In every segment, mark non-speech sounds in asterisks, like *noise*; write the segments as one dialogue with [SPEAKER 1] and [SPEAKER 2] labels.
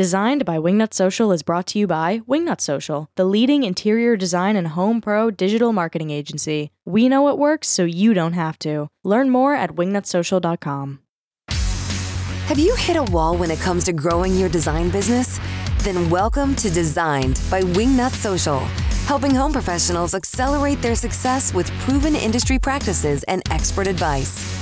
[SPEAKER 1] Designed by Wingnut Social is brought to you by Wingnut Social, the leading interior design and home pro digital marketing agency. We know it works so you don't have to. Learn more at wingnutsocial.com.
[SPEAKER 2] Have you hit a wall when it comes to growing your design business? Then welcome to Designed by Wingnut Social, helping home professionals accelerate their success with proven industry practices and expert advice.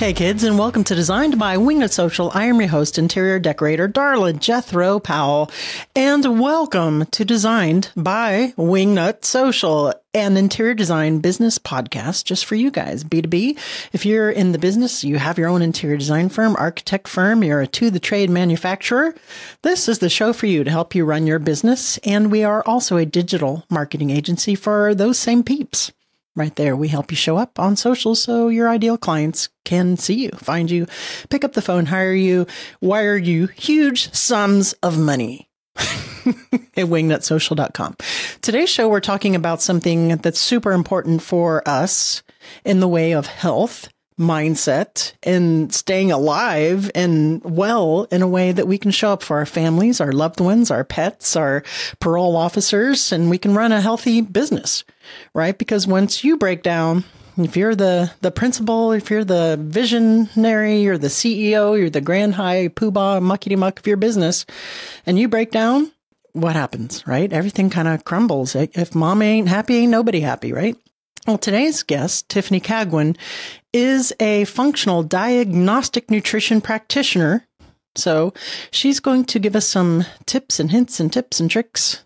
[SPEAKER 3] Hey kids, and welcome to Designed by Wingnut Social. I am your host, interior decorator Darla Jethro Powell, and welcome to Designed by Wingnut Social, an interior design business podcast just for you guys, B2B. If you're in the business, you have your own interior design firm, architect firm, you're a to the trade manufacturer, this is the show for you to help you run your business. And we are also a digital marketing agency for those same peeps right there. We help you show up on social so your ideal clients can see you, find you, pick up the phone, hire you, wire you huge sums of money. *laughs* at wingnutsocial.com. Today's show, we're talking about something that's super important for us in the way of health, mindset, and staying alive and well in a way that we can show up for our families, our loved ones, our pets, our parole officers, and we can run a healthy business right? Because once you break down, if you're the the principal, if you're the visionary, you're the CEO, you're the grand high poobah muckety muck of your business, and you break down, what happens, right? Everything kind of crumbles. If mom ain't happy, ain't nobody happy, right? Well, today's guest, Tiffany Cagwin, is a functional diagnostic nutrition practitioner. So she's going to give us some tips and hints and tips and tricks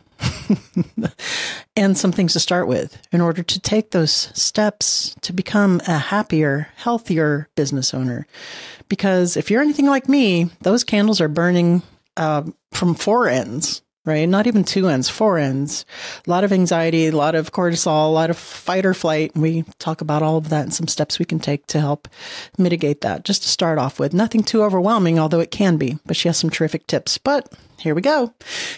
[SPEAKER 3] *laughs* and some things to start with in order to take those steps to become a happier, healthier business owner. Because if you're anything like me, those candles are burning uh, from four ends right? Not even two ends, four ends. A lot of anxiety, a lot of cortisol, a lot of fight or flight. And We talk about all of that and some steps we can take to help mitigate that. Just to start off with, nothing too overwhelming, although it can be, but she has some terrific tips. But here we go.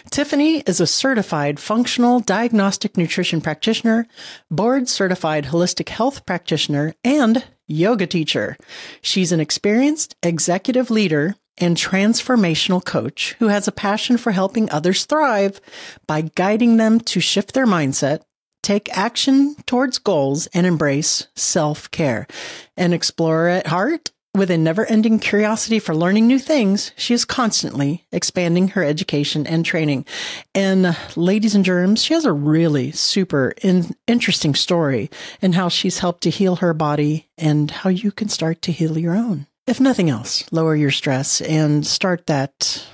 [SPEAKER 3] Tiffany is a certified functional diagnostic nutrition practitioner, board certified holistic health practitioner, and yoga teacher. She's an experienced executive leader and transformational coach who has a passion for helping others thrive by guiding them to shift their mindset, take action towards goals, and embrace self care. An explorer at heart with a never ending curiosity for learning new things, she is constantly expanding her education and training. And ladies and germs, she has a really super in- interesting story in how she's helped to heal her body and how you can start to heal your own if nothing else, lower your stress and start that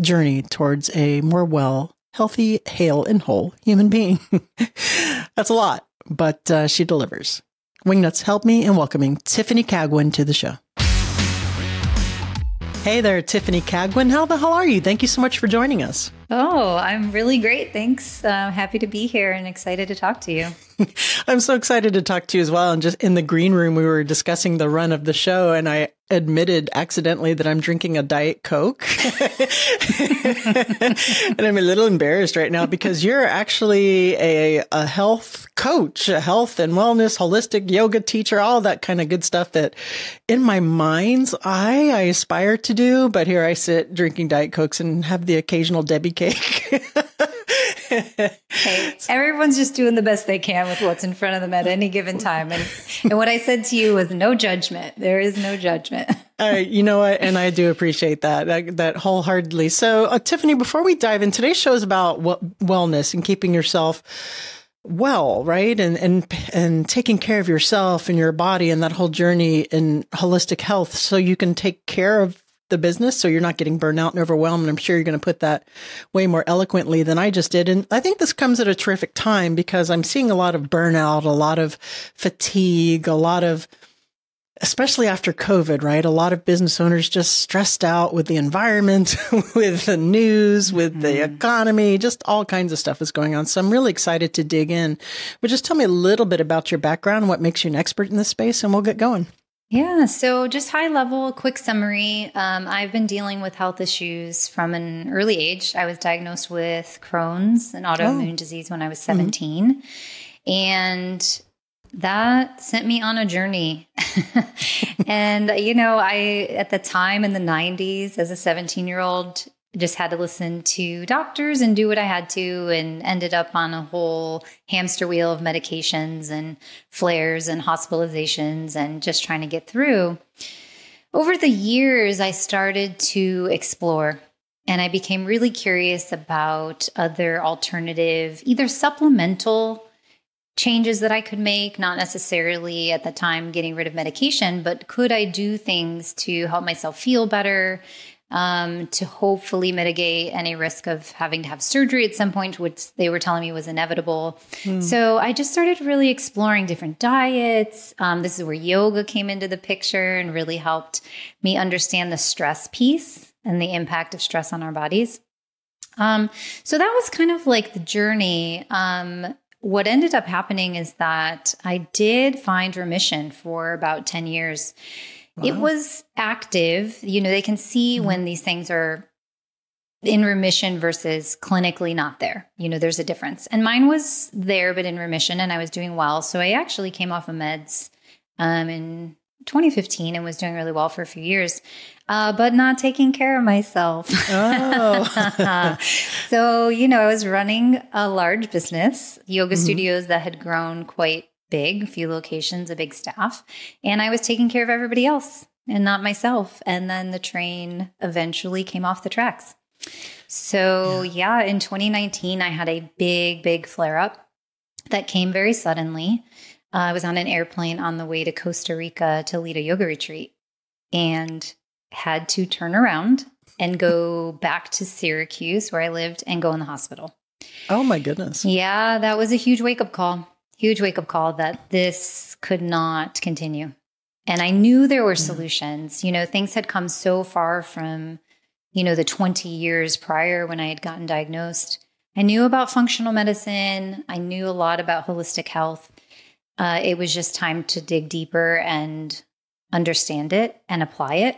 [SPEAKER 3] journey towards a more well, healthy, hale, and whole human being. *laughs* That's a lot, but uh, she delivers. Wingnuts help me in welcoming Tiffany Cagwin to the show. Hey there, Tiffany Cagwin. How the hell are you? Thank you so much for joining us.
[SPEAKER 4] Oh, I'm really great. Thanks. Uh, happy to be here and excited to talk to you. *laughs*
[SPEAKER 3] I'm so excited to talk to you as well. And just in the green room, we were discussing the run of the show, and I admitted accidentally that I'm drinking a Diet Coke. *laughs* and I'm a little embarrassed right now because you're actually a, a health coach, a health and wellness, holistic yoga teacher, all that kind of good stuff that in my mind's eye, I aspire to do. But here I sit drinking Diet Cokes and have the occasional Debbie cake. *laughs*
[SPEAKER 4] hey, everyone's just doing the best they can with what's in front of them at any given time. And, and what I said to you was no judgment. There is no judgment. *laughs*
[SPEAKER 3] uh, you know what? And I do appreciate that, that, that wholeheartedly. So, uh, Tiffany, before we dive in, today's show is about wellness and keeping yourself well, right? And, and, and taking care of yourself and your body and that whole journey in holistic health so you can take care of the business so you're not getting burned out and overwhelmed. And I'm sure you're going to put that way more eloquently than I just did. And I think this comes at a terrific time because I'm seeing a lot of burnout, a lot of fatigue, a lot of, especially after COVID, right? A lot of business owners just stressed out with the environment, *laughs* with the news, with mm-hmm. the economy, just all kinds of stuff is going on. So I'm really excited to dig in. But just tell me a little bit about your background, what makes you an expert in this space, and we'll get going.
[SPEAKER 4] Yeah, so just high level, quick summary. Um, I've been dealing with health issues from an early age. I was diagnosed with Crohn's, an autoimmune oh. disease, when I was 17. Mm-hmm. And that sent me on a journey. *laughs* and, you know, I, at the time in the 90s, as a 17 year old, just had to listen to doctors and do what I had to, and ended up on a whole hamster wheel of medications and flares and hospitalizations and just trying to get through. Over the years, I started to explore and I became really curious about other alternative, either supplemental changes that I could make, not necessarily at the time getting rid of medication, but could I do things to help myself feel better, um, to hopefully mitigate any risk of having to have surgery at some point, which they were telling me was inevitable. Mm. So I just started really exploring different diets. Um, this is where yoga came into the picture and really helped me understand the stress piece and the impact of stress on our bodies. Um, so that was kind of like the journey. Um, what ended up happening is that I did find remission for about 10 years. Wow. It was active. You know, they can see mm-hmm. when these things are in remission versus clinically not there. You know, there's a difference. And mine was there, but in remission, and I was doing well. So I actually came off of meds um, in 2015 and was doing really well for a few years, uh, but not taking care of myself. Oh. *laughs* so, you know, I was running a large business, yoga mm-hmm. studios that had grown quite big, few locations, a big staff, and I was taking care of everybody else and not myself. And then the train eventually came off the tracks. So, yeah, yeah in 2019, I had a big, big flare up that came very suddenly. Uh, I was on an airplane on the way to Costa Rica to lead a yoga retreat and had to turn around and go *laughs* back to Syracuse where I lived and go in the hospital.
[SPEAKER 3] Oh my goodness.
[SPEAKER 4] Yeah, that was a huge wake up call. Huge wake up call that this could not continue. And I knew there were solutions. You know, things had come so far from, you know, the 20 years prior when I had gotten diagnosed. I knew about functional medicine. I knew a lot about holistic health. Uh, it was just time to dig deeper and understand it and apply it.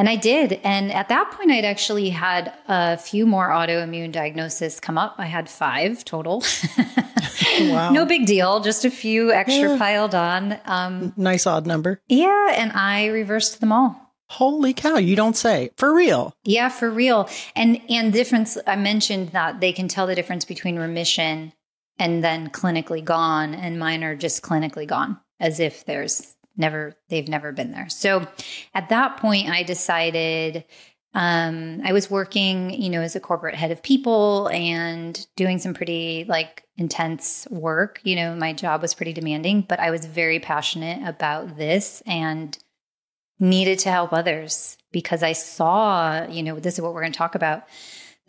[SPEAKER 4] And I did. And at that point, I'd actually had a few more autoimmune diagnoses come up. I had five total. *laughs* wow. No big deal, just a few extra yeah. piled on.
[SPEAKER 3] Um, nice odd number.
[SPEAKER 4] Yeah. And I reversed them all.
[SPEAKER 3] Holy cow, you don't say. For real.
[SPEAKER 4] Yeah, for real. And and difference I mentioned that they can tell the difference between remission and then clinically gone and mine are just clinically gone as if there's never they've never been there so at that point i decided um, i was working you know as a corporate head of people and doing some pretty like intense work you know my job was pretty demanding but i was very passionate about this and needed to help others because i saw you know this is what we're going to talk about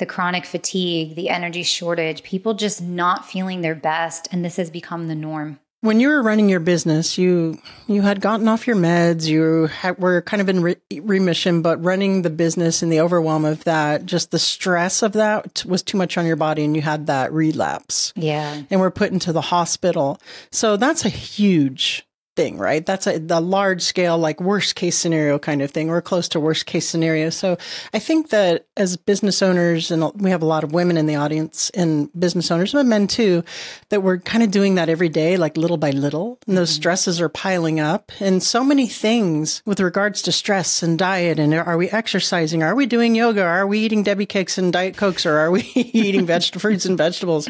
[SPEAKER 4] the chronic fatigue, the energy shortage, people just not feeling their best. And this has become the norm.
[SPEAKER 3] When you were running your business, you you had gotten off your meds. You had, were kind of in re- remission, but running the business and the overwhelm of that, just the stress of that was too much on your body, and you had that relapse.
[SPEAKER 4] Yeah,
[SPEAKER 3] and were put into the hospital. So that's a huge thing, right? That's a the large scale, like worst case scenario kind of thing. We're close to worst case scenario. So I think that as business owners, and we have a lot of women in the audience and business owners, but men too, that we're kind of doing that every day, like little by little. And those mm-hmm. stresses are piling up and so many things with regards to stress and diet. And are we exercising? Are we doing yoga? Are we eating Debbie cakes and diet cokes? Or are we *laughs* eating veg- fruits and vegetables?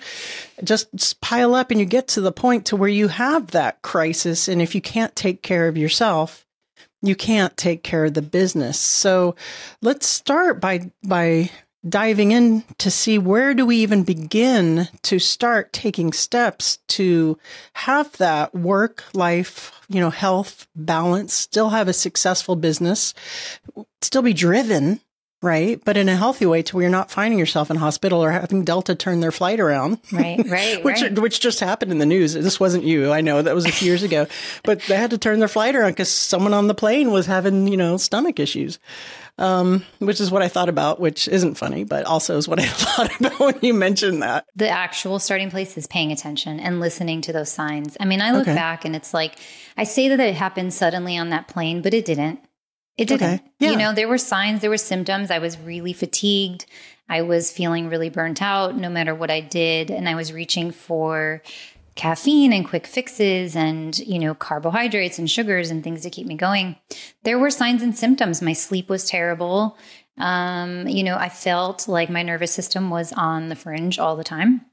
[SPEAKER 3] Just pile up and you get to the point to where you have that crisis. And if if you can't take care of yourself, you can't take care of the business. So let's start by by diving in to see where do we even begin to start taking steps to have that work life, you know, health balance, still have a successful business, still be driven Right. But in a healthy way to where you're not finding yourself in hospital or having Delta turn their flight around.
[SPEAKER 4] Right. Right. *laughs*
[SPEAKER 3] which,
[SPEAKER 4] right.
[SPEAKER 3] which just happened in the news. This wasn't you. I know that was a few years ago, but they had to turn their flight around because someone on the plane was having, you know, stomach issues. Um, which is what I thought about, which isn't funny, but also is what I *laughs* thought about when you mentioned that.
[SPEAKER 4] The actual starting place is paying attention and listening to those signs. I mean, I look okay. back and it's like, I say that it happened suddenly on that plane, but it didn't. It didn't. Okay. Yeah. You know, there were signs, there were symptoms. I was really fatigued. I was feeling really burnt out no matter what I did. And I was reaching for caffeine and quick fixes and, you know, carbohydrates and sugars and things to keep me going, there were signs and symptoms. My sleep was terrible. Um, you know, I felt like my nervous system was on the fringe all the time.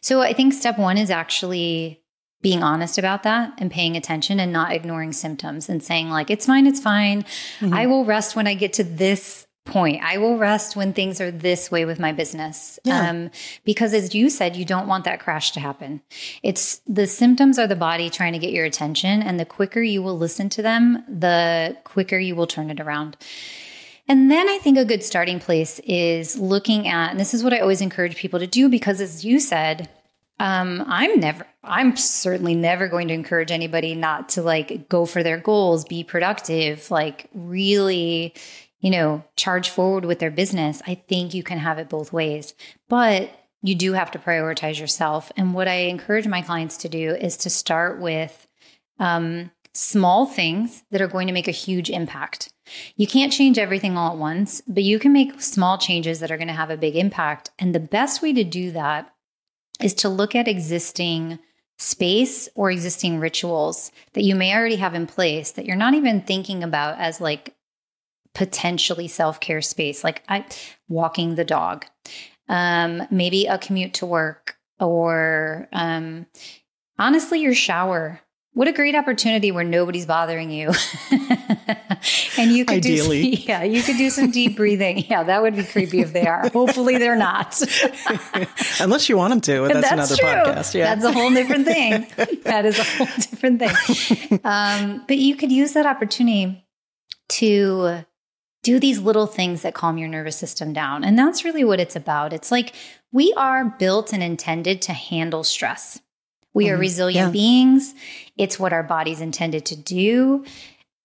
[SPEAKER 4] So I think step one is actually being honest about that and paying attention and not ignoring symptoms and saying like it's fine it's fine. Mm-hmm. i will rest when i get to this point. I will rest when things are this way with my business. Yeah. um, because as you said you don't want that crash to happen. It's the symptoms are the body trying to get your attention and the quicker you will listen to them the quicker you will turn it around. And then I think a good starting place is looking at, and this is what I always encourage people to do because, as you said, um, I'm never, I'm certainly never going to encourage anybody not to like go for their goals, be productive, like really, you know, charge forward with their business. I think you can have it both ways, but you do have to prioritize yourself. And what I encourage my clients to do is to start with um, small things that are going to make a huge impact. You can't change everything all at once, but you can make small changes that are going to have a big impact. And the best way to do that is to look at existing space or existing rituals that you may already have in place that you're not even thinking about as like potentially self-care space like I, walking the dog um, maybe a commute to work or um, honestly your shower what a great opportunity where nobody's bothering you. *laughs* *laughs* and you could
[SPEAKER 3] Ideally.
[SPEAKER 4] do some, *laughs* yeah, you could do some deep breathing. *laughs* Yeah, that would be creepy if they are. Hopefully they're not.
[SPEAKER 3] Unless you want them to, that's, that's another
[SPEAKER 4] true.
[SPEAKER 3] podcast. Yeah.
[SPEAKER 4] That's a whole different thing. that is a whole different thing. Um, but you could use that opportunity to do these little things that calm your nervous system down. And that's really what it's about. It's like we are built and intended to handle stress. We mm-hmm. are resilient yeah. beings. It's what our body's intended to do.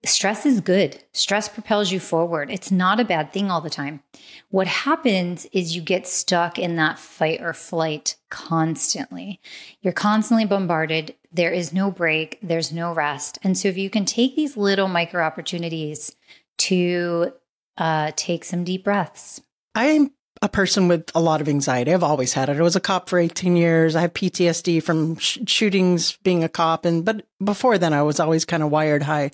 [SPEAKER 4] Stress is good. Stress propels you forward. It's not a bad thing all the time. What happens is you get stuck in that fight or flight constantly. You're constantly bombarded. There is no break, there's no rest. And so, if you can take these little micro opportunities to uh, take some deep breaths.
[SPEAKER 3] I'm a person with a lot of anxiety. I've always had it. I was a cop for 18 years. I have PTSD from sh- shootings being a cop. And, but before then, I was always kind of wired high.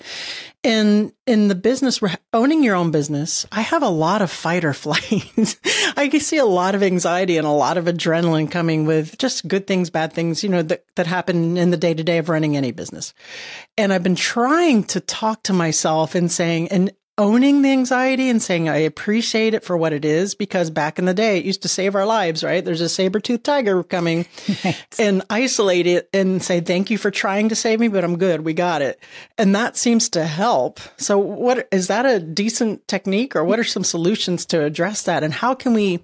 [SPEAKER 3] And in the business, owning your own business, I have a lot of fight or flight. *laughs* I can see a lot of anxiety and a lot of adrenaline coming with just good things, bad things, you know, that, that happen in the day to day of running any business. And I've been trying to talk to myself and saying, and owning the anxiety and saying I appreciate it for what it is because back in the day it used to save our lives, right? There's a saber-toothed tiger coming *laughs* right. and isolate it and say thank you for trying to save me, but I'm good. We got it. And that seems to help. So what is that a decent technique or what are some solutions to address that and how can we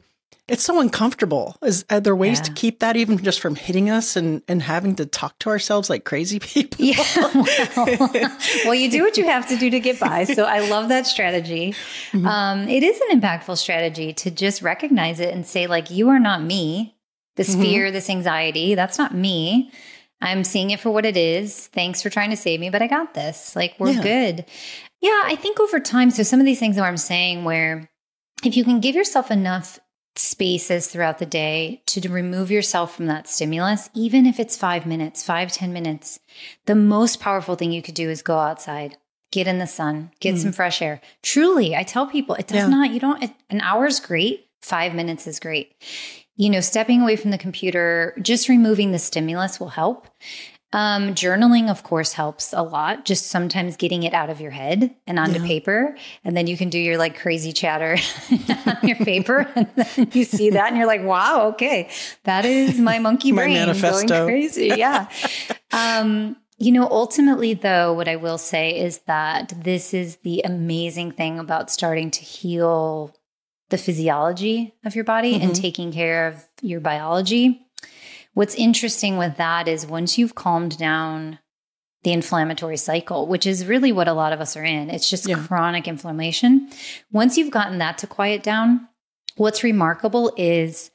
[SPEAKER 3] it's so uncomfortable. Is are there ways yeah. to keep that even just from hitting us and and having to talk to ourselves like crazy *laughs* people?
[SPEAKER 4] Yeah. Well, *laughs* well you do what you have to do to get by. So I love that strategy. Mm-hmm. Um, it is an impactful strategy to just recognize it and say like, you are not me. This mm-hmm. fear, this anxiety, that's not me. I'm seeing it for what it is. Thanks for trying to save me, but I got this. Like we're yeah. good. Yeah, I think over time. So some of these things that I'm saying where if you can give yourself enough spaces throughout the day to remove yourself from that stimulus, even if it's five minutes, five ten minutes. The most powerful thing you could do is go outside, get in the sun, get mm. some fresh air. Truly, I tell people it does yeah. not, you don't, it, an hour is great, five minutes is great. You know, stepping away from the computer, just removing the stimulus will help. Um, journaling, of course, helps a lot. Just sometimes getting it out of your head and onto yeah. paper. And then you can do your like crazy chatter *laughs* on your paper. *laughs* And then you see that and you're like, wow, okay, that is my monkey *laughs* brain my going crazy. Yeah. um, you know, ultimately, though, what I will say is that this is the amazing thing about starting to heal the physiology of your body mm-hmm. and taking care of your biology What's interesting with that is once you've calmed down the inflammatory cycle, which is really what a lot of us are in, it's just yeah. chronic inflammation. Once you've gotten that to quiet down, what's remarkable is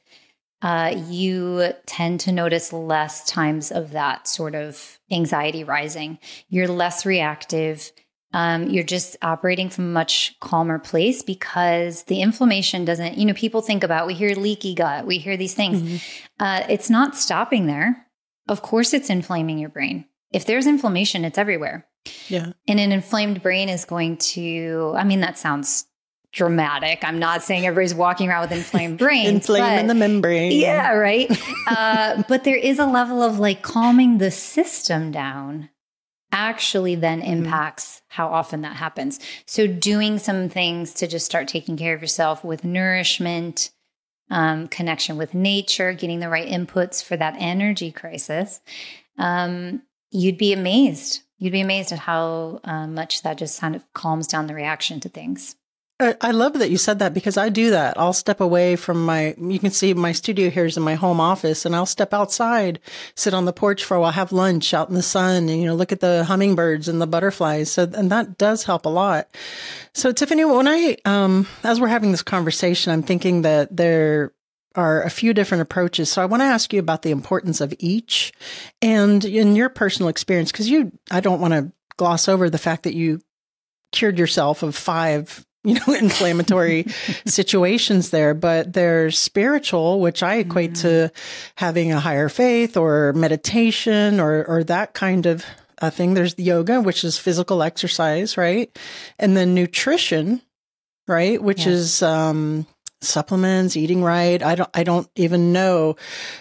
[SPEAKER 4] uh, you tend to notice less times of that sort of anxiety rising. You're less reactive um, you're just operating from a much calmer place because the inflammation doesn't, you know, people think about, we hear leaky gut, we hear these things. Mm-hmm. Uh, it's not stopping there. of course it's inflaming your brain. If there's inflammation, it's everywhere.
[SPEAKER 3] Yeah.
[SPEAKER 4] And an inflamed brain is going to, I mean, that sounds dramatic. I'm not saying everybody's walking around with inflamed *laughs* brains.
[SPEAKER 3] Inflaming the membrane.
[SPEAKER 4] Yeah, right. *laughs* uh, but there is a level of like calming the system down actually then
[SPEAKER 3] Mm-hmm.
[SPEAKER 4] impacts how often that happens. So doing some things to just start taking care of yourself with nourishment, um, connection with nature, getting the right inputs for that energy crisis, um, you'd be amazed. You'd be amazed at how uh, much that just kind of calms down the reaction to things.
[SPEAKER 3] I I love that you said that because I do that. I'll step away from my, you can see my studio here is in my home office and I'll step outside, sit on the porch for a while, have lunch out in the sun and, you know, look at the hummingbirds and the butterflies. So, and that does help a lot. So Tiffany, when I, um, as we're having this conversation, I'm thinking that there are a few different approaches. So I want to ask you about the importance of each and in your personal experience, because you, I don't want to gloss over the fact that you cured yourself of five you know *laughs* inflammatory situations there but there's spiritual which i equate to having a higher faith or meditation or or that kind of a thing. There's yoga which is physical exercise right? And then nutrition right? Which is um supplements eating right. I don't i don't even know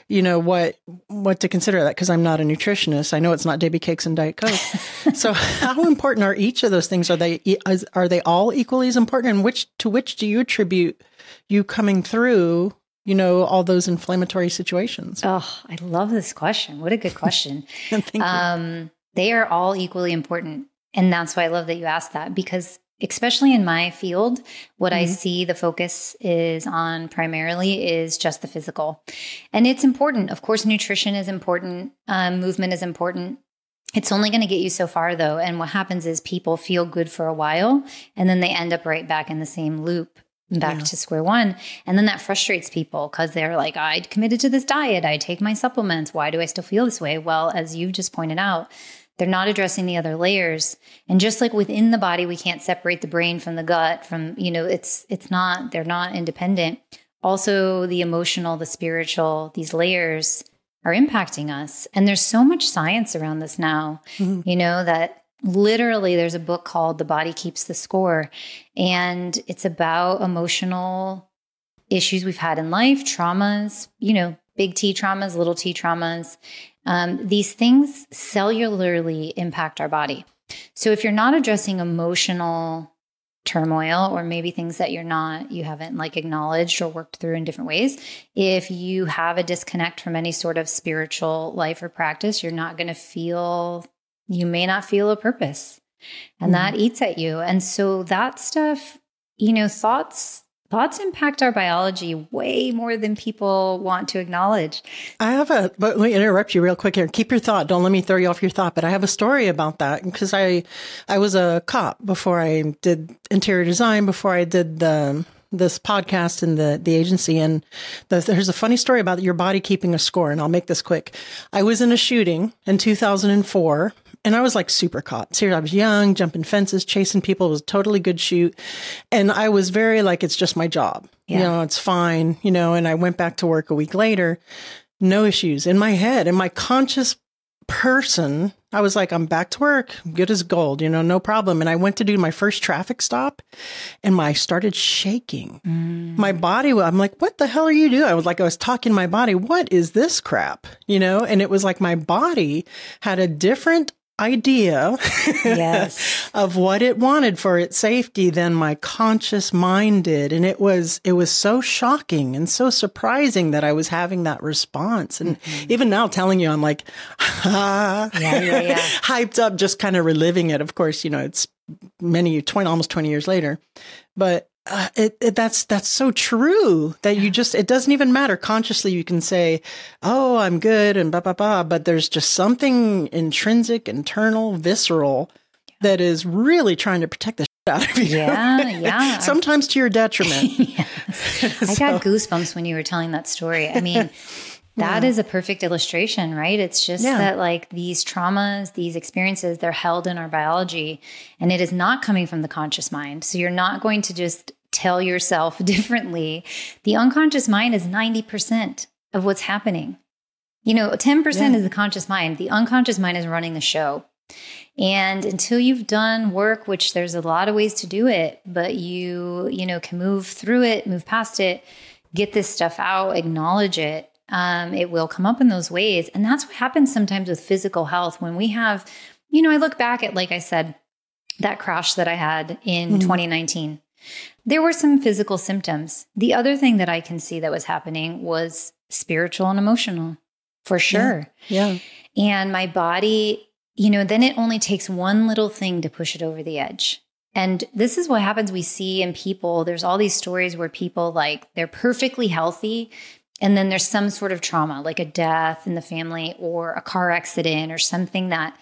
[SPEAKER 3] you know what what to consider that because i'm not a nutritionist. I know it's not baby cakes and diet coke *laughs* so how important are each of those things? Are they are they all equally as important? And which to which do you attribute you coming through you know all those inflammatory situations?
[SPEAKER 4] Oh, I love this question. What a good question. *laughs* Um, they are all equally important. And that's why I love that you asked that because, especially in my field, what I
[SPEAKER 3] Mhm.
[SPEAKER 4] see the focus is on primarily is just the physical. And it's important. Of course, nutrition is important, um, movement is important. It's only going to get you so far, though. And what happens is people feel good for a while and then they end up right back in the same loop. Back
[SPEAKER 3] Yeah.
[SPEAKER 4] to square one. And then that frustrates people because they're like, I committed to this diet. I take my supplements. Why do I still feel this way? Well, as you've just pointed out, they're not addressing the other layers. And just like within the body, we can't separate the brain from the gut, from, you know, it's it's not, they're not independent. Also, the emotional, the spiritual, these layers are impacting us. And there's so much science around this now,
[SPEAKER 3] Mhm.
[SPEAKER 4] you know, that literally there's a book called The Body Keeps the Score. And it's about emotional issues we've had in life, traumas, you know, big T traumas, little t traumas. Um, these things cellularly impact our body. So if you're not addressing emotional turmoil or maybe things that you're not you haven't like acknowledged or worked through in different ways if you have a disconnect from any sort of spiritual life or practice you're not going to feel you may not feel a purpose and that eats at you and so that stuff you know thoughts thoughts impact our biology way more than people want to acknowledge
[SPEAKER 3] I have a, but let me interrupt you real quick here. Keep your thought. Don't let me throw you off your thought. But I have a story about that because I, I was a cop before I did interior design, before I did the, this podcast in the, the agency. And the, there's a funny story about your body keeping a score. And I'll make this quick. I was in a shooting in 2004 and I was like super cop. Seriously, I was young, jumping fences, chasing people. It was a totally good shoot. And I was very like, it's just my job.
[SPEAKER 4] Yeah.
[SPEAKER 3] You know, it's fine, you know, and I went back to work a week later no issues in my head in my conscious person i was like i'm back to work good as gold you know no problem and i went to do my first traffic stop and my I started shaking mm. my body i'm like what the hell are you doing i was like i was talking to my body what is this crap you know and it was like my body had a different idea
[SPEAKER 4] Yes. *laughs*
[SPEAKER 3] of what it wanted for its safety than my conscious mind did. And it was it was so shocking and so surprising that i was having that response. And even now telling you i'm like ah, *laughs*
[SPEAKER 4] Yeah, yeah, yeah.
[SPEAKER 3] hyped up just kind of reliving it. Of course you know it's many 20 almost 20 years later. But uh, it, it that's that's so true that you just it doesn't even matter consciously you can say oh i'm good and blah blah blah but there's just something intrinsic internal visceral that is really trying to protect the *laughs* shit out of you
[SPEAKER 4] Yeah, yeah. *laughs*
[SPEAKER 3] sometimes to your detriment *laughs*
[SPEAKER 4] yes. I got goosebumps when you were telling that story. I mean, that is a perfect illustration, right? It's just
[SPEAKER 3] Yeah.
[SPEAKER 4] that, like, these traumas, these experiences, they're held in our biology and it is not coming from the conscious mind. So you're not going to just tell yourself *laughs* differently. The unconscious mind is 90% of what's happening. You know, 10% yeah. is the conscious mind. The unconscious mind is running the show. And until you've done work, which there's a lot of ways to do it, but you, you know, can move through it, move past it, get this stuff out, acknowledge it, um, it will come up in those ways. And that's what happens sometimes with physical health when we have, you know, I look back at, like I said, that crash that I had in mm-hmm. 2019. There were some physical symptoms. The other thing that I can see that was happening was spiritual and emotional, for sure.
[SPEAKER 3] Yeah. yeah.
[SPEAKER 4] And my body you know, then it only takes one little thing to push it over the edge. And this is what happens we see in people. There's all these stories where people like they're perfectly healthy and then there's some sort of trauma, like a death in the family or a car accident or something that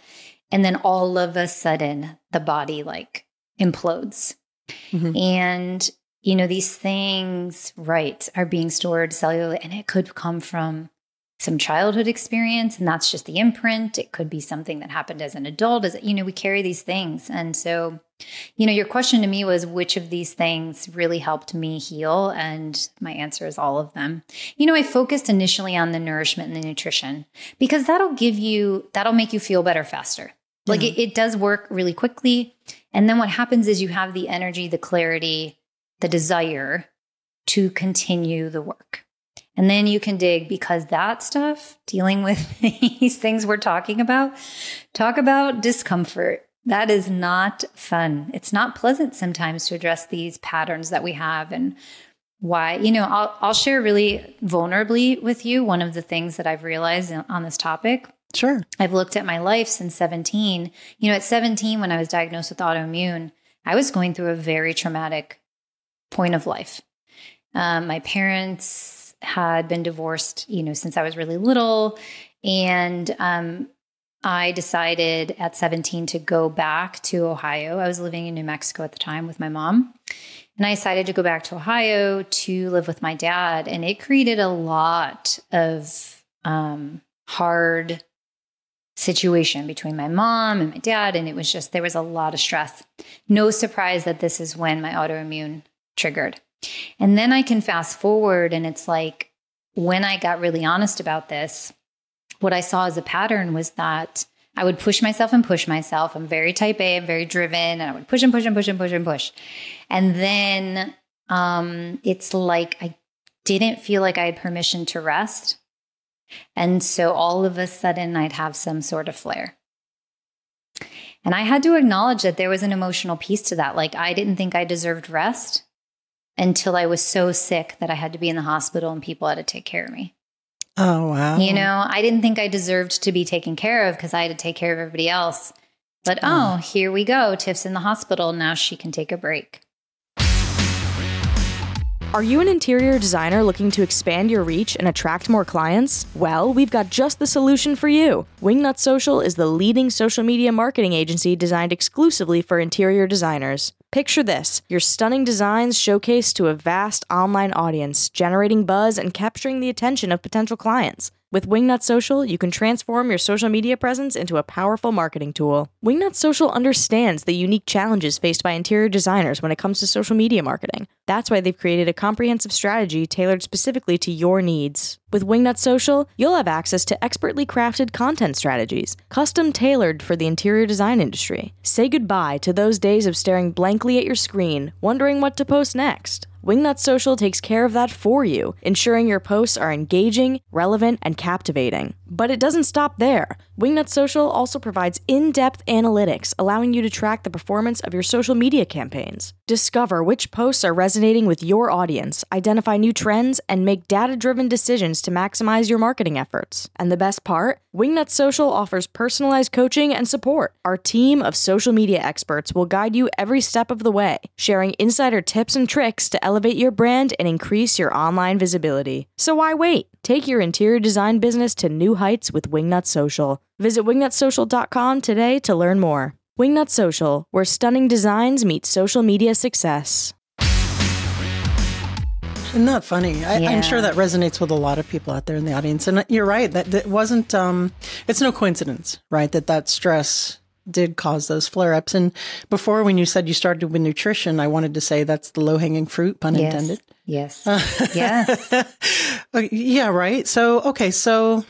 [SPEAKER 4] and then all of a sudden the body like implodes. Mm-hmm. And you know, these things, right, are being stored cellularly and it could come from some childhood experience and that's just the imprint. It could be something that happened as an adult as you know we carry these things. And so you know your question to me was which of these things really helped me heal? And my answer is all of them. You know i focused initially on the nourishment and the nutrition because that'll give you that'll make you feel better faster. Like it, it does work really quickly and then what happens is you have the energy the clarity the desire to continue the work and then you can dig because that stuff, dealing with *laughs* these things we're talking about, talk about discomfort. That is not fun. It's not pleasant sometimes to address these patterns that we have and why, you know, I'll, I'll share really vulnerably with you one of the things that I've realized on this topic.
[SPEAKER 3] Sure.
[SPEAKER 4] I've looked at my life since 17. You know, at 17, when I was diagnosed with autoimmune, I was going through a very traumatic point of life. Um, my parents had been divorced, you know, since I was really little. And um, I decided at 17 to go back to Ohio. I was living in New Mexico at the time with my mom. And I decided to go back to Ohio to live with my dad. And it created a lot of um, hard situation between my mom and my dad. And it was just, there was a lot of stress. No surprise that this is when my autoimmune triggered. And then I can fast forward and it's like when I got really honest about this, what I saw as a pattern was that I would push myself and push myself. I'm very type A, I'm very driven, and I would push and push and push and push and push. And then um, it's like I didn't feel like I had permission to rest. And so all of a sudden, I'd have some sort of flare. And I had to acknowledge that there was an emotional piece to that. Like, I didn't think I deserved rest until I was so sick that I had to be in the hospital and people had to take care of me.
[SPEAKER 3] Oh, wow.
[SPEAKER 4] You know, I didn't think I deserved to be taken care of because I had to take care of everybody else. But oh, oh, here we go. Tiff's in the hospital. Now she can take a break.
[SPEAKER 1] Are you an interior designer looking to expand your reach and attract more clients? Well, we've got just the solution for you. Wingnut Social is the leading social media marketing agency designed exclusively for interior designers. Picture this your stunning designs showcased to a vast online audience, generating buzz and capturing the attention of potential clients. With Wingnut Social, you can transform your social media presence into a powerful marketing tool. Wingnut Social understands the unique challenges faced by interior designers when it comes to social media marketing. That's why they've created a comprehensive strategy tailored specifically to your needs. With Wingnut Social, you'll have access to expertly crafted content strategies, custom tailored for the interior design industry. Say goodbye to those days of staring blankly at your screen, wondering what to post next. Wingnut Social takes care of that for you, ensuring your posts are engaging, relevant, and captivating. But it doesn't stop there. Wingnut Social also provides in depth analytics, allowing you to track the performance of your social media campaigns. Discover which posts are resonating with your audience, identify new trends, and make data driven decisions to maximize your marketing efforts. And the best part? Wingnut Social offers personalized coaching and support. Our team of social media experts will guide you every step of the way, sharing insider tips and tricks to elevate your brand and increase your online visibility. So why wait? Take your interior design business to new heights with Wingnut Social. Visit wingnutsocial.com today to learn more. Wingnut Social, where stunning designs meet social media success.
[SPEAKER 3] Isn't that funny? I, am sure that resonates with a lot of people out there in the audience. And you're right that, that wasn't. Um, it's no coincidence, right? That that stress did cause those flare ups. And before, when you said you started with nutrition, I wanted to say that's the low hanging fruit, pun
[SPEAKER 4] yes.
[SPEAKER 3] intended.
[SPEAKER 4] Yes. *laughs* yes. *laughs*
[SPEAKER 3] Oh, yeah. Right. So okay. So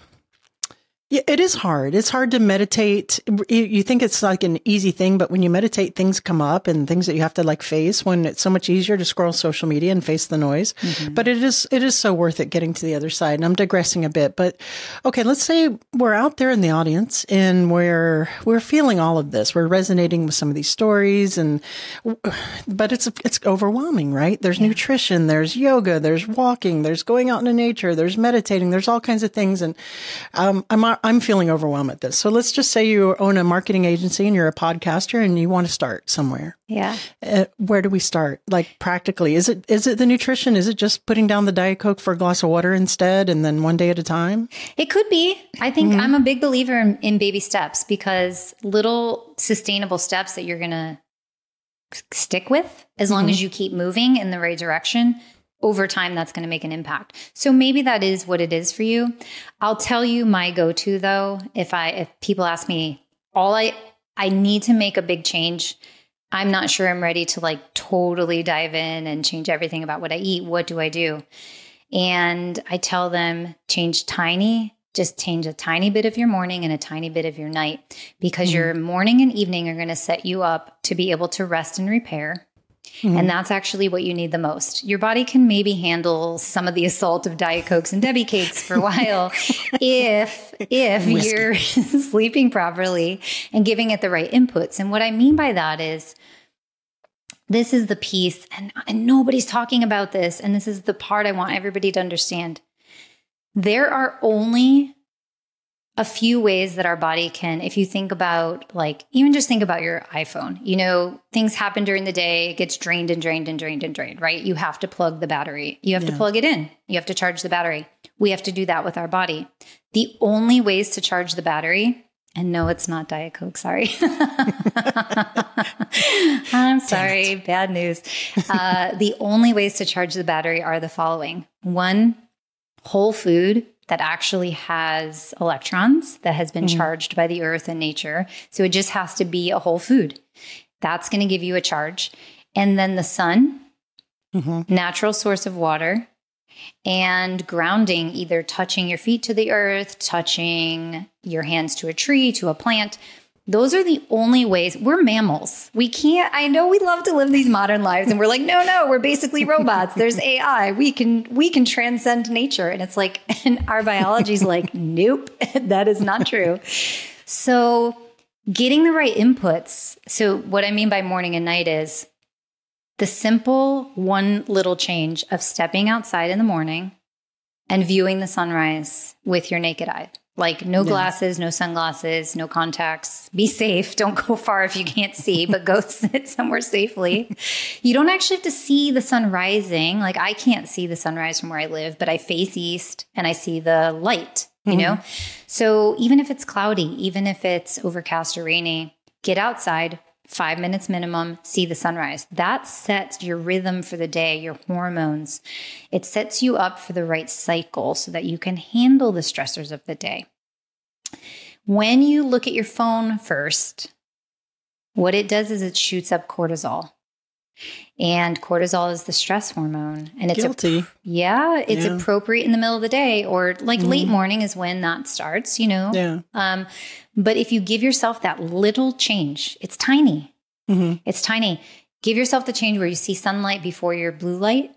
[SPEAKER 3] Yeah, it is hard. It's hard to meditate. You think it's like an easy thing, but when you meditate, things come up and things that you have to like face when it's so much easier to scroll social media and face the noise. Mm-hmm. But it is, it is so worth it getting to the other side. And I'm digressing a bit, but okay, let's say we're out there in the audience and we're, we're feeling all of this. We're resonating with some of these stories and, but it's, it's overwhelming, right? There's yeah. nutrition, there's yoga, there's walking, there's going out into nature, there's meditating, there's all kinds of things. And, um, I'm I'm feeling overwhelmed at this. So let's just say you own a marketing agency and you're a podcaster and you want to start somewhere.
[SPEAKER 4] Yeah.
[SPEAKER 3] Uh, where do we start? Like practically, is it is it the nutrition? Is it just putting down the diet coke for a glass of water instead, and then one day at a time?
[SPEAKER 4] It could be. I think mm-hmm. I'm a big believer in, in baby steps because little sustainable steps that you're gonna stick with as long mm-hmm. as you keep moving in the right direction over time that's going to make an impact. So maybe that is what it is for you. I'll tell you my go-to though, if I if people ask me all I I need to make a big change. I'm not sure I'm ready to like totally dive in and change everything about what I eat. What do I do? And I tell them change tiny, just change a tiny bit of your morning and a tiny bit of your night because mm-hmm. your morning and evening are going to set you up to be able to rest and repair Mm-hmm. And that's actually what you need the most. Your body can maybe handle some of the assault of Diet Cokes and Debbie Cakes for a while *laughs* if if Whiskey. you're *laughs* sleeping properly and giving it the right inputs. And what I mean by that is this is the piece, and, and nobody's talking about this, and this is the part I want everybody to understand. There are only a few ways that our body can, if you think about, like, even just think about your iPhone, you know, things happen during the day, it gets drained and drained and drained and drained, right? You have to plug the battery, you have yeah. to plug it in, you have to charge the battery. We have to do that with our body. The only ways to charge the battery, and no, it's not Diet Coke, sorry. *laughs* I'm sorry, bad news. Uh, the only ways to charge the battery are the following one, whole food that actually has electrons that has been mm-hmm. charged by the earth and nature. So it just has to be a whole food. That's going to give you a charge. And then the sun, mm-hmm. natural source of water, and grounding, either touching your feet to the earth, touching your hands to a tree, to a plant. Those are the only ways we're mammals. We can't, I know we love to live these modern lives and we're like, no, no, we're basically robots. There's AI. We can, we can transcend nature. And it's like, *laughs* and our biology's like, nope, *laughs* that is not true. So getting the right inputs. So what I mean by morning and night is the simple one little change of stepping outside in the morning and viewing the sunrise with your naked eye. Like no glasses, no sunglasses, no contacts. Be safe. *laughs* Don't go far if you can't see, but go *laughs* sit somewhere safely. You don't actually have to see the sun rising. Like I can't see the sunrise from where I live, but I face east and I see the light, you mm-hmm. know? So even if it's cloudy, even if it's overcast or rainy, get outside, five minutes minimum, see the sunrise. That sets your rhythm for the day, your hormones. It sets you up for the right cycle so that you can handle the stressors of the day. When you look at your phone first, what it does is it shoots up cortisol. And cortisol is the stress hormone. And it's
[SPEAKER 3] guilty. A,
[SPEAKER 4] yeah, it's yeah. appropriate in the middle of the day or like mm-hmm. late morning is when that starts, you know.
[SPEAKER 3] Yeah.
[SPEAKER 4] Um, but if you give yourself that little change, it's tiny. Mm-hmm. It's tiny. Give yourself the change where you see sunlight before your blue light.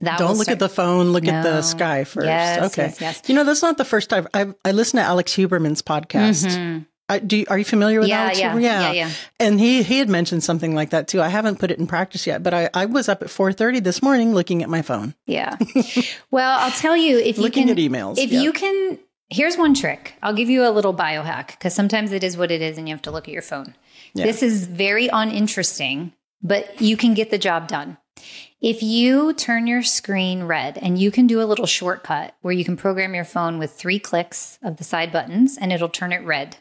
[SPEAKER 3] That Don't look start. at the phone. Look no. at the sky first.
[SPEAKER 4] Yes, okay. Yes, yes.
[SPEAKER 3] You know, that's not the first time I've, I listened to Alex Huberman's podcast. Mm-hmm. I, do you, are you familiar with
[SPEAKER 4] yeah,
[SPEAKER 3] Alex?
[SPEAKER 4] Yeah, yeah, yeah, yeah.
[SPEAKER 3] And he he had mentioned something like that too. I haven't put it in practice yet, but I, I was up at four thirty this morning looking at my phone.
[SPEAKER 4] Yeah. *laughs* well, I'll tell you if
[SPEAKER 3] looking
[SPEAKER 4] you
[SPEAKER 3] can at emails.
[SPEAKER 4] If you can, here's one trick. I'll give you a little biohack because sometimes it is what it is, and you have to look at your phone. Yeah. This is very uninteresting, but you can get the job done. If you turn your screen red and you can do a little shortcut where you can program your phone with three clicks of the side buttons and it'll turn it red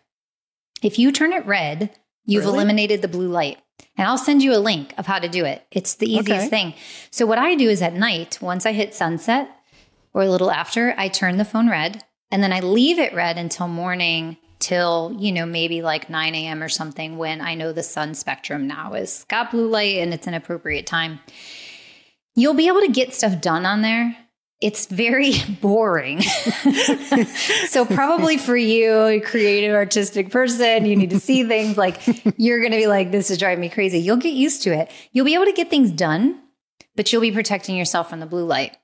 [SPEAKER 4] if you turn it red, you've really? eliminated the blue light. And I'll send you a link of how to do it. It's the easiest okay. thing. So, what I do is at night, once I hit sunset or a little after, I turn the phone red and then I leave it red until morning, till, you know, maybe like 9 a.m. or something when I know the sun spectrum now is got blue light and it's an appropriate time. You'll be able to get stuff done on there it's very *laughs* boring. *laughs* so probably for you, a creative artistic person, you need to see *laughs* things like you're going to be like this is driving me crazy. You'll get used to it. You'll be able to get things done, but you'll be protecting yourself from the blue light.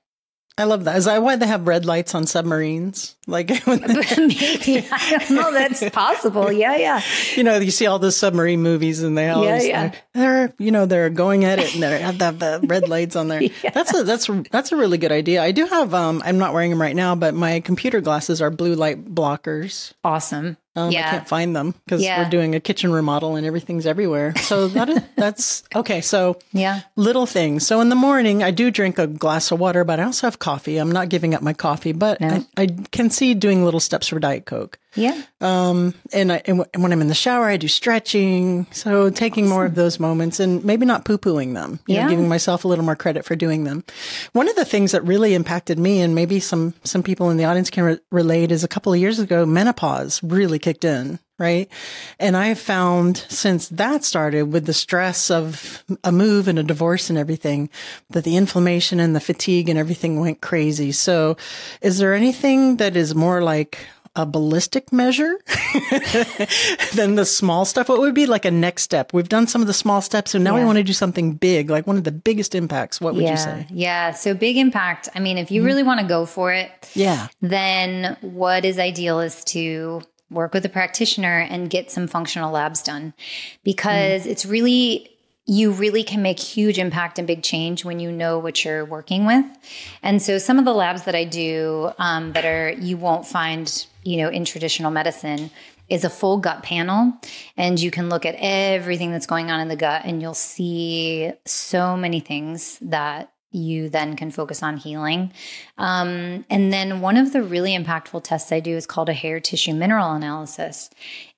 [SPEAKER 3] I love that. Is that why they have red lights on submarines? Like
[SPEAKER 4] maybe I don't know. That's possible. Yeah, yeah.
[SPEAKER 3] You know, you see all the submarine movies, and they always yeah, yeah. They're, you know they're going at it, and they have the, red lights on there. *laughs* yes. That's a that's that's a really good idea. I do have. Um, I'm not wearing them right now, but my computer glasses are blue light blockers.
[SPEAKER 4] Awesome.
[SPEAKER 3] Um, yeah. I can't find them because yeah. we're doing a kitchen remodel and everything's everywhere. So that is, *laughs* that's okay. So
[SPEAKER 4] yeah,
[SPEAKER 3] little things. So in the morning, I do drink a glass of water, but I also have coffee. I'm not giving up my coffee, but no. I, I, can see doing little steps for Diet Coke.
[SPEAKER 4] Yeah.
[SPEAKER 3] Um, and, I, and, when I'm in the shower, I do stretching. So taking awesome. more of those moments and maybe not poo pooing them, you yeah. know, giving myself a little more credit for doing them. One of the things that really impacted me and maybe some, some people in the audience can re- relate is a couple of years ago, menopause really kicked in. Right. And I found since that started with the stress of a move and a divorce and everything, that the inflammation and the fatigue and everything went crazy. So is there anything that is more like a ballistic measure *laughs* than the small stuff? What would be like a next step? We've done some of the small steps, so now yeah. we want to do something big, like one of the biggest impacts. What would
[SPEAKER 4] yeah.
[SPEAKER 3] you say?
[SPEAKER 4] Yeah. So big impact. I mean, if you mm-hmm. really want to go for it,
[SPEAKER 3] yeah,
[SPEAKER 4] then what is ideal is to work with a practitioner and get some functional labs done because mm. it's really you really can make huge impact and big change when you know what you're working with. And so some of the labs that I do um, that are you won't find, you know, in traditional medicine is a full gut panel and you can look at everything that's going on in the gut and you'll see so many things that you then can focus on healing. Um, and then one of the really impactful tests I do is called a hair tissue mineral analysis.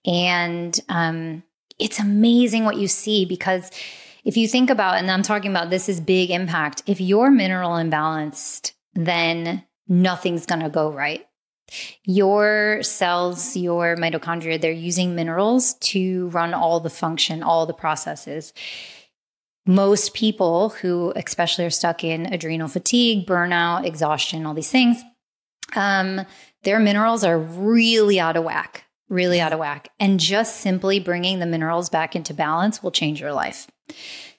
[SPEAKER 4] And um, it's amazing what you see because if you think about, and I'm talking about this is big impact, if you're mineral imbalanced, then nothing's going to go right. Your cells, your mitochondria, they're using minerals to run all the function, all the processes. Most people who, especially, are stuck in adrenal fatigue, burnout, exhaustion, all these things, um, their minerals are really out of whack really out of whack. And just simply bringing the minerals back into balance will change your life.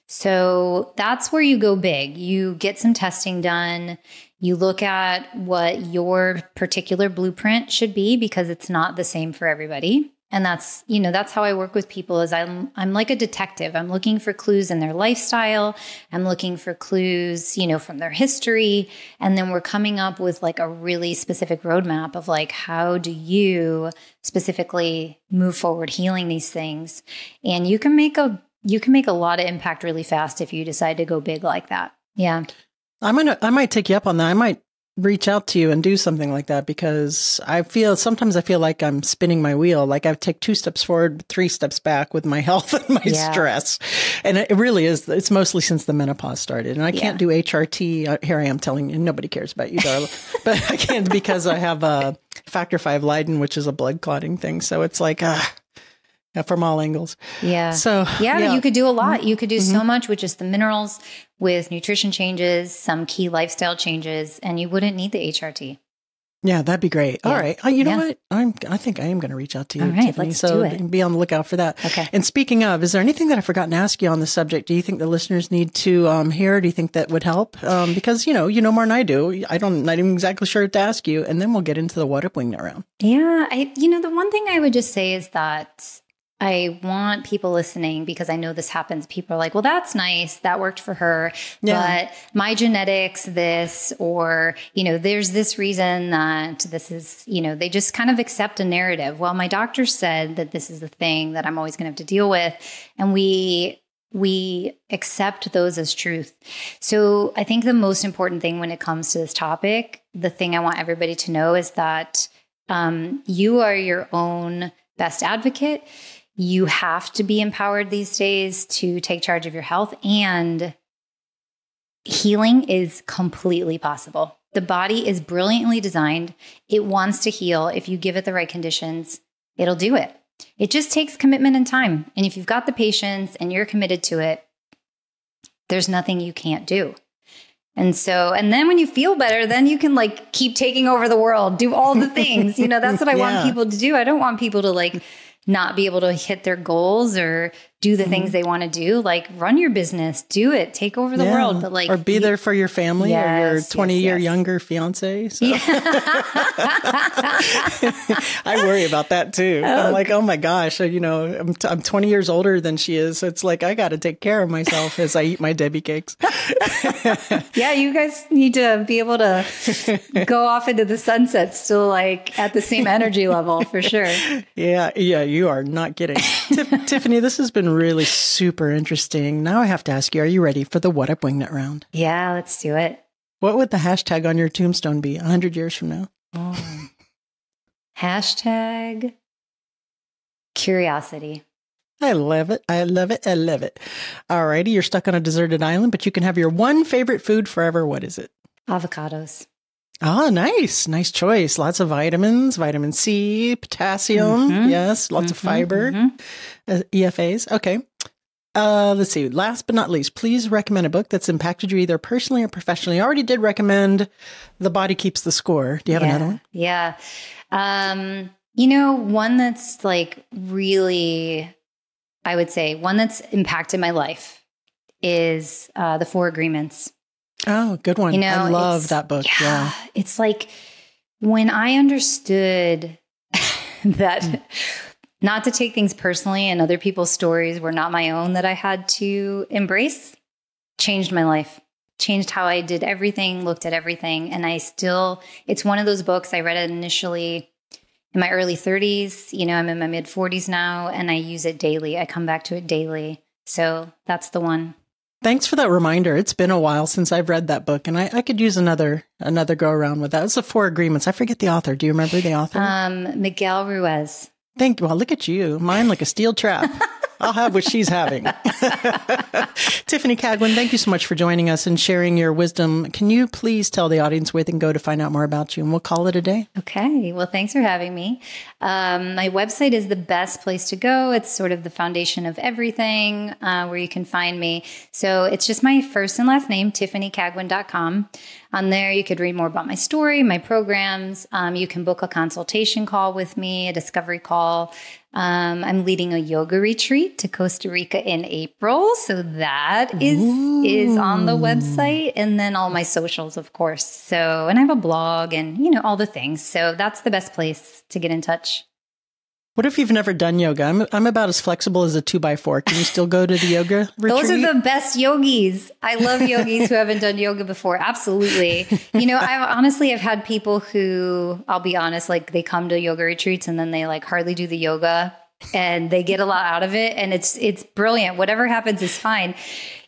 [SPEAKER 4] So that's where you go big. You get some testing done. You look at what your particular blueprint should be because it's not the same for everybody and that's you know that's how i work with people is i'm i'm like a detective. I'm looking for clues in their lifestyle. I'm looking for clues you know from their history. And then we're coming up with like a really specific roadmap of like how do you specifically move forward healing these things? And you can make a you can make a lot of impact really fast if you decide to go big like that. Yeah.
[SPEAKER 3] I'm gonna. I might take you up on that. I might reach out to you and do something like that because I feel sometimes I feel like I'm spinning my wheel. Like I take two steps forward, three steps back with my *laughs* health and my yeah. stress. And it really is, it's mostly since the menopause started. And I yeah. can't do HRT. Uh, here I am telling you, nobody cares about you, Darla. *laughs* but I can't because I have a factor five Leiden, which is a blood clotting thing. So it's like, ah, from all angles.
[SPEAKER 4] Yeah.
[SPEAKER 3] So
[SPEAKER 4] yeah, yeah. you could do a lot. You could do mm-hmm. so much with just the minerals, with nutrition changes, some key lifestyle changes, and you wouldn't need the HRT.
[SPEAKER 3] Yeah, that'd be great. Yeah. All right. Uh, you know yeah. what? I'm I think I am going to reach out to you,
[SPEAKER 4] All right,
[SPEAKER 3] Tiffany.
[SPEAKER 4] Let's
[SPEAKER 3] so
[SPEAKER 4] do it.
[SPEAKER 3] be on the lookout for that.
[SPEAKER 4] Okay.
[SPEAKER 3] And speaking of, is there anything that I've forgotten to ask you on the subject? Do you think the listeners need to um, hear? Do you think that would help? Um, because you know, you know more than I do. I don't. Not even exactly sure what to ask you, and then we'll get into the what up Wingnut round.
[SPEAKER 4] Yeah, I. You know, the one thing I would just say is that I want people listening because I know this happens. People are like, well, that's nice. That worked for her. Yeah. But my genetics, this, or, you know, there's this reason that this is, you know, they just kind of accept a narrative. Well, my doctor said that this is the thing that I'm always going to have to deal with. And we, we accept those as truth. So I think the most important thing when it comes to this topic, the thing I want everybody to know is that um, you are your own best advocate you have to be empowered these days to take charge of your health and healing is completely possible. The body is brilliantly designed. It wants to heal. If you give it the right conditions, it'll do it. It just takes commitment and time. And if you've got the patience and you're committed to it, there's nothing you can't do. And so, and then when you feel better, then you can like keep taking over the world, do all the things. You know, that's what I *laughs*
[SPEAKER 3] Yeah.
[SPEAKER 4] want people to do. I don't want people to like not be able to hit their goals or do the things they want to do. Like run your business, do it, take over the
[SPEAKER 3] Mm-hmm. Yeah.
[SPEAKER 4] world. But like,
[SPEAKER 3] or be there for your family or your 20
[SPEAKER 4] yes,
[SPEAKER 3] year
[SPEAKER 4] yes.
[SPEAKER 3] younger fiance. So. *laughs* I worry about that too. *laughs* I'm like, oh my gosh, you know, I'm, t- I'm 20 years older than she is. So it's like, I got to take care of myself as I eat my Debbie cakes. *laughs*
[SPEAKER 4] yeah, you guys need to be able to go off into the sunset still like at the same energy level for sure.
[SPEAKER 3] Yeah, yeah, you are not kidding. Tiff- Tiffany, this has been really super interesting. Now I have to ask you, are you ready for the What Up Wingnut round?
[SPEAKER 4] Yeah, let's do it.
[SPEAKER 3] What would the hashtag on your tombstone be 100 years from now? Oh.
[SPEAKER 4] Hashtag curiosity.
[SPEAKER 3] I love it. I love it. I love it. All righty, you're stuck on a deserted island, but you can have your one favorite food forever. What is it?
[SPEAKER 4] Avocados.
[SPEAKER 3] Ah, nice. Nice choice. Lots of vitamins, vitamin C, potassium.
[SPEAKER 4] Mhm.
[SPEAKER 3] Yes, lots of
[SPEAKER 4] Mhm,
[SPEAKER 3] fiber,
[SPEAKER 4] mhm.
[SPEAKER 3] uh, EFAs. Okay. Uh, let's see. Last but not least, please recommend a book that's impacted you either personally or professionally. I already did recommend The Body Keeps the Score. Do you have
[SPEAKER 4] yeah.
[SPEAKER 3] another one?
[SPEAKER 4] Yeah. Um, you know, one that's like really, I would say, one that's impacted my life is uh, The Four Agreements.
[SPEAKER 3] Oh, good one.
[SPEAKER 4] You know,
[SPEAKER 3] I love that book. Yeah.
[SPEAKER 4] It's like when I understood *laughs* that
[SPEAKER 3] Hmm.
[SPEAKER 4] not to take things personally and other people's stories were not my own that I had to embrace, changed my life. Changed how I did everything, looked at everything. And I still, it's one of those books I read it initially in my early 30s. You know, I'm in my mid 40s now and I use it daily. I come back to it daily. So that's the one.
[SPEAKER 3] Thanks for that reminder. It's been a while since I've read that book, and I, I could use another another go around with that. It's the Four Agreements. I forget the author. Do you remember the author?
[SPEAKER 4] Um, Miguel Ruiz.
[SPEAKER 3] Thank you. Well, look at you. Mine like a steel trap. *laughs* I'll have what she's having. *laughs* Tiffany Cagwin, thank you so much for joining us and sharing your wisdom. Can you please tell the audience where they can go to find out more about you? And we'll call it a day.
[SPEAKER 4] Okay. Well, thanks for having me. Um, my website is the best place to go. It's sort of the foundation of everything uh, where you can find me. So it's just my first and last name, tiffanycagwin.com. On there, you could read more about my story, my programs. Um, you can book a consultation call with me, a discovery call. Um, I'm leading a yoga retreat to Costa Rica in April, so that is is on the website, and then all my socials, of course. So, and I have a blog, and you know all the things. So that's the best place to get in touch.
[SPEAKER 3] What if you've never done yoga? I'm, I'm about as flexible as a two by four. Can you still go to the *laughs* yoga retreat?
[SPEAKER 4] Those are the best yogis. I love yogis who haven't done yoga before. Absolutely. You know, I honestly have had people who, I'll be honest, like they come to yoga retreats and then they like hardly do the yoga and they get a lot out of it and it's it's brilliant. Whatever happens is fine.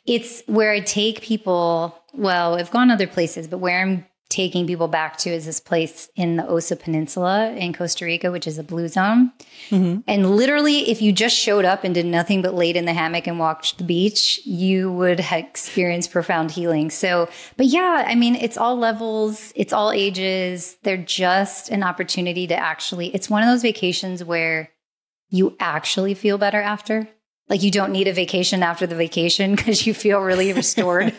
[SPEAKER 4] It's where I take people, well, I've gone other places, but where I'm taking people back to is this place in the Osa Peninsula in Costa Rica, which is a blue zone. Mm-hmm. And literally, if you just showed up and did nothing but laid in the hammock and walked the beach, you would have experienced profound healing. So, but yeah, I mean, it's all levels, it's all ages. They're just an opportunity to actually, it's one of those vacations where you actually feel better after. Like you don't need a vacation after the vacation because you feel really *laughs* restored.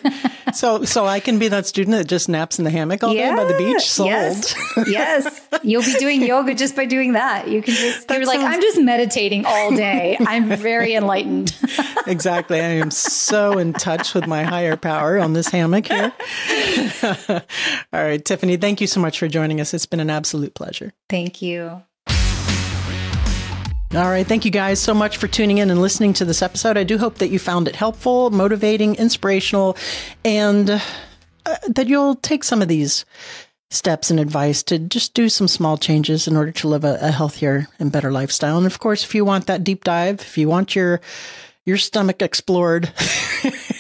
[SPEAKER 3] so, so I can be that student that just naps in the hammock all day by the beach. Sold.
[SPEAKER 4] Yes. *laughs* yes. You'll be doing yoga just by doing that. You can just,
[SPEAKER 3] That
[SPEAKER 4] you're like, I'm just meditating all day. I'm very enlightened. *laughs*
[SPEAKER 3] exactly. I am so in touch with my higher power on this hammock here. All right, Tiffany, thank you so much for joining us. It's been an absolute pleasure.
[SPEAKER 4] Thank you.
[SPEAKER 3] All right. Thank you guys so much for tuning in and listening to this episode. I do hope that you found it helpful, motivating, inspirational, and uh, that you'll take some of these steps and advice to just do some small changes in order to live a, a healthier and better lifestyle. And of course, if you want that deep dive, if you want your your stomach explored,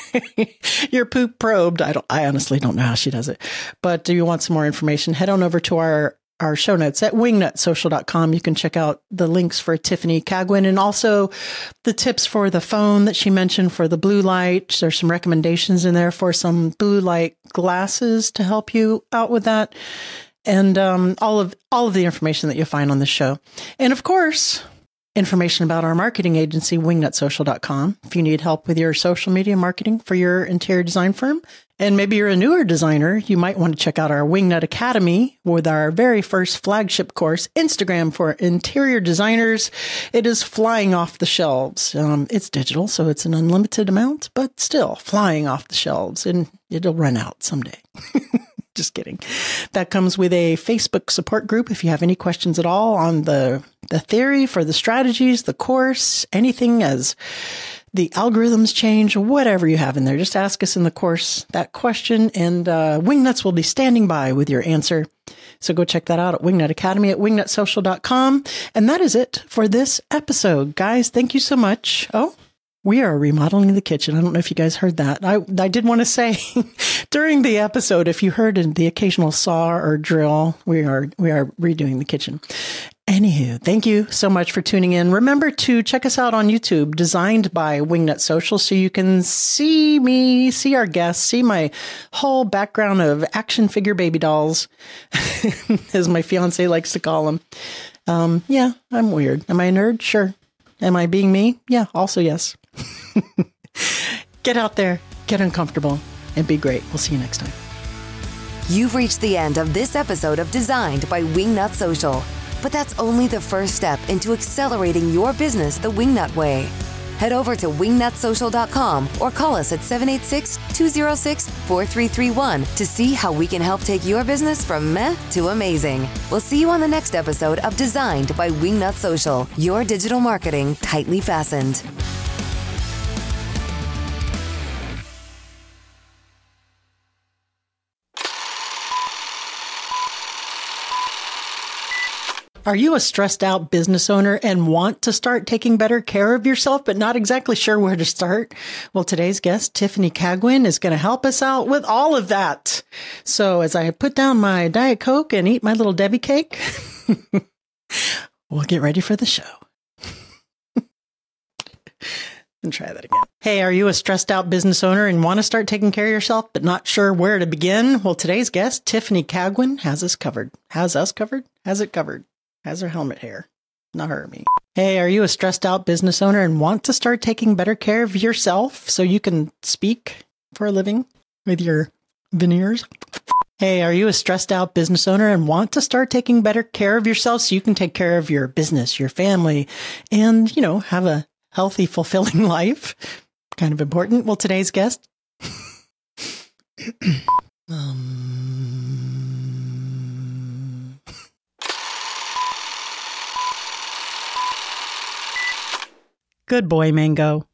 [SPEAKER 3] *laughs* your poop probed, I don't I honestly don't know how she does it. But do you want some more information, head on over to our our show notes at wingnutsocial.com. You can check out the links for Tiffany Cagwin and also the tips for the phone that she mentioned for the blue light. There's some recommendations in there for some blue light glasses to help you out with that. And um, all of all of the information that you'll find on the show. And of course, information about our marketing agency, wingnutsocial.com. If you need help with your social media marketing for your interior design firm, and maybe you're a newer designer, you might want to check out our Wingnut Academy with our very first flagship course, Instagram for interior designers. It is flying off the shelves. Um, it's digital, so it's an unlimited amount, but still flying off the shelves and it'll run out someday. *laughs* Just kidding. That comes with a Facebook support group. If you have any questions at all on the, the theory for the strategies, the course, anything as the algorithms change, whatever you have in there, just ask us in the course that question and uh, Wingnuts will be standing by with your answer. So go check that out at Wingnut Academy at wingnutsocial.com. And that is it for this episode. Guys, thank you so much. Oh, we are remodeling the kitchen. I don't know if you guys heard that. I, I did want to say *laughs* during the episode, if you heard the occasional saw or drill, we are, we are redoing the kitchen. Anywho, thank you so much for tuning in. Remember to check us out on YouTube, designed by Wingnut Social, so you can see me, see our guests, see my whole background of action figure baby dolls, *laughs* as my fiance likes to call them. Um, yeah, I'm weird. Am I a nerd? Sure. Am I being me? Yeah, also yes. *laughs* get out there, get uncomfortable, and be great. We'll see you next time.
[SPEAKER 2] You've reached the end of this episode of Designed by Wingnut Social. But that's only the first step into accelerating your business the Wingnut way. Head over to wingnutsocial.com or call us at 786 206 4331 to see how we can help take your business from meh to amazing. We'll see you on the next episode of Designed by Wingnut Social, your digital marketing tightly fastened.
[SPEAKER 3] Are you a stressed out business owner and want to start taking better care of yourself, but not exactly sure where to start? Well, today's guest, Tiffany Cagwin, is going to help us out with all of that. So as I put down my Diet Coke and eat my little Debbie cake, *laughs* we'll get ready for the show. *laughs* and try that again. Hey, are you a stressed out business owner and want to start taking care of yourself, but not sure where to begin? Well, today's guest, Tiffany Cagwin, has us covered. Has us covered? Has it covered has her helmet hair. Not her, me. Hey, are you a stressed out business owner and want to start taking better care of yourself so you can speak for a living with your veneers? Hey, are you a stressed out business owner and want to start taking better care of yourself so you can take care of your business, your family, and, you know, have a healthy, fulfilling *laughs* life? Kind of important. Well, today's guest. *coughs* um, Good boy, Mango.